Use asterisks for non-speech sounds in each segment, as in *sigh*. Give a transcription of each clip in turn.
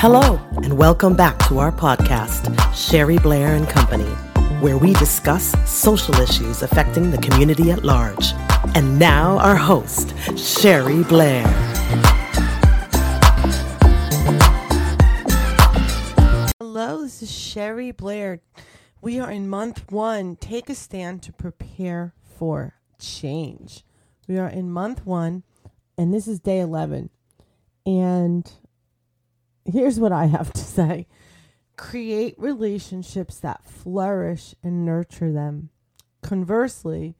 Hello, and welcome back to our podcast, Sherry Blair and Company, where we discuss social issues affecting the community at large. And now, our host, Sherry Blair. Hello, this is Sherry Blair. We are in month one. Take a stand to prepare for change. We are in month one, and this is day 11. And here's what I have to say create relationships that flourish and nurture them. Conversely,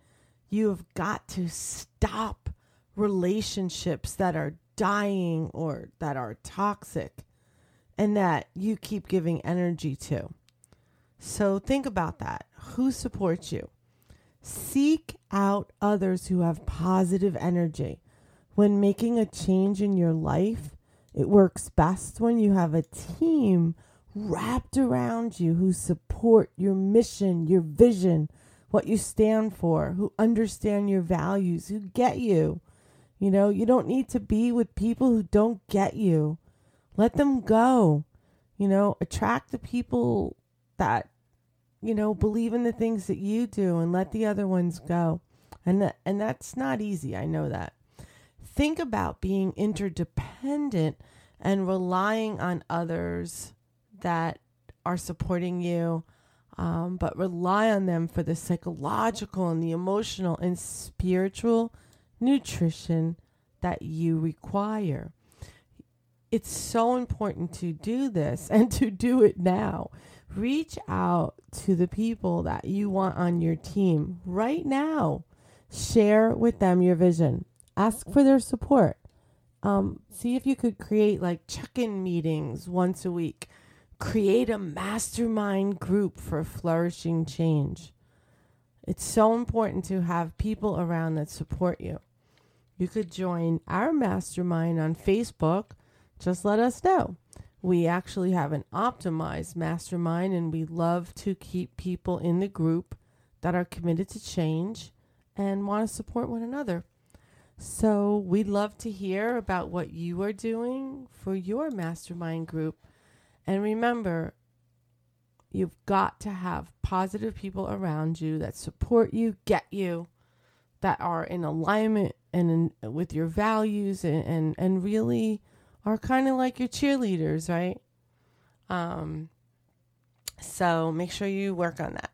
you have got to stop relationships that are dying or that are toxic and that you keep giving energy to. So think about that. Who supports you? Seek out others who have positive energy. When making a change in your life, it works best when you have a team wrapped around you who support your mission, your vision, what you stand for, who understand your values, who get you. You know, you don't need to be with people who don't get you. Let them go. You know, attract the people that you know believe in the things that you do and let the other ones go. And that, and that's not easy. I know that think about being interdependent and relying on others that are supporting you, um, but rely on them for the psychological and the emotional and spiritual nutrition that you require. It's so important to do this *laughs* and to do it now. Reach out to the people that you want on your team right now. Share with them your vision ask for their support. Um, see if you could create like check in meetings once a week. Create a mastermind group for flourishing change. It's so important to have people around that support you. You could join our mastermind on Facebook. Just let us know. We actually have an optimized mastermind, and we love to keep people in the group that are committed to change and want to support one another. So we'd love to hear about what you are doing for your mastermind group. And remember, you've got to have positive people around you that support you, get you, that are in alignment and in, with your values and, and, and really are kind of like your cheerleaders, right? Um, so make sure you work on that.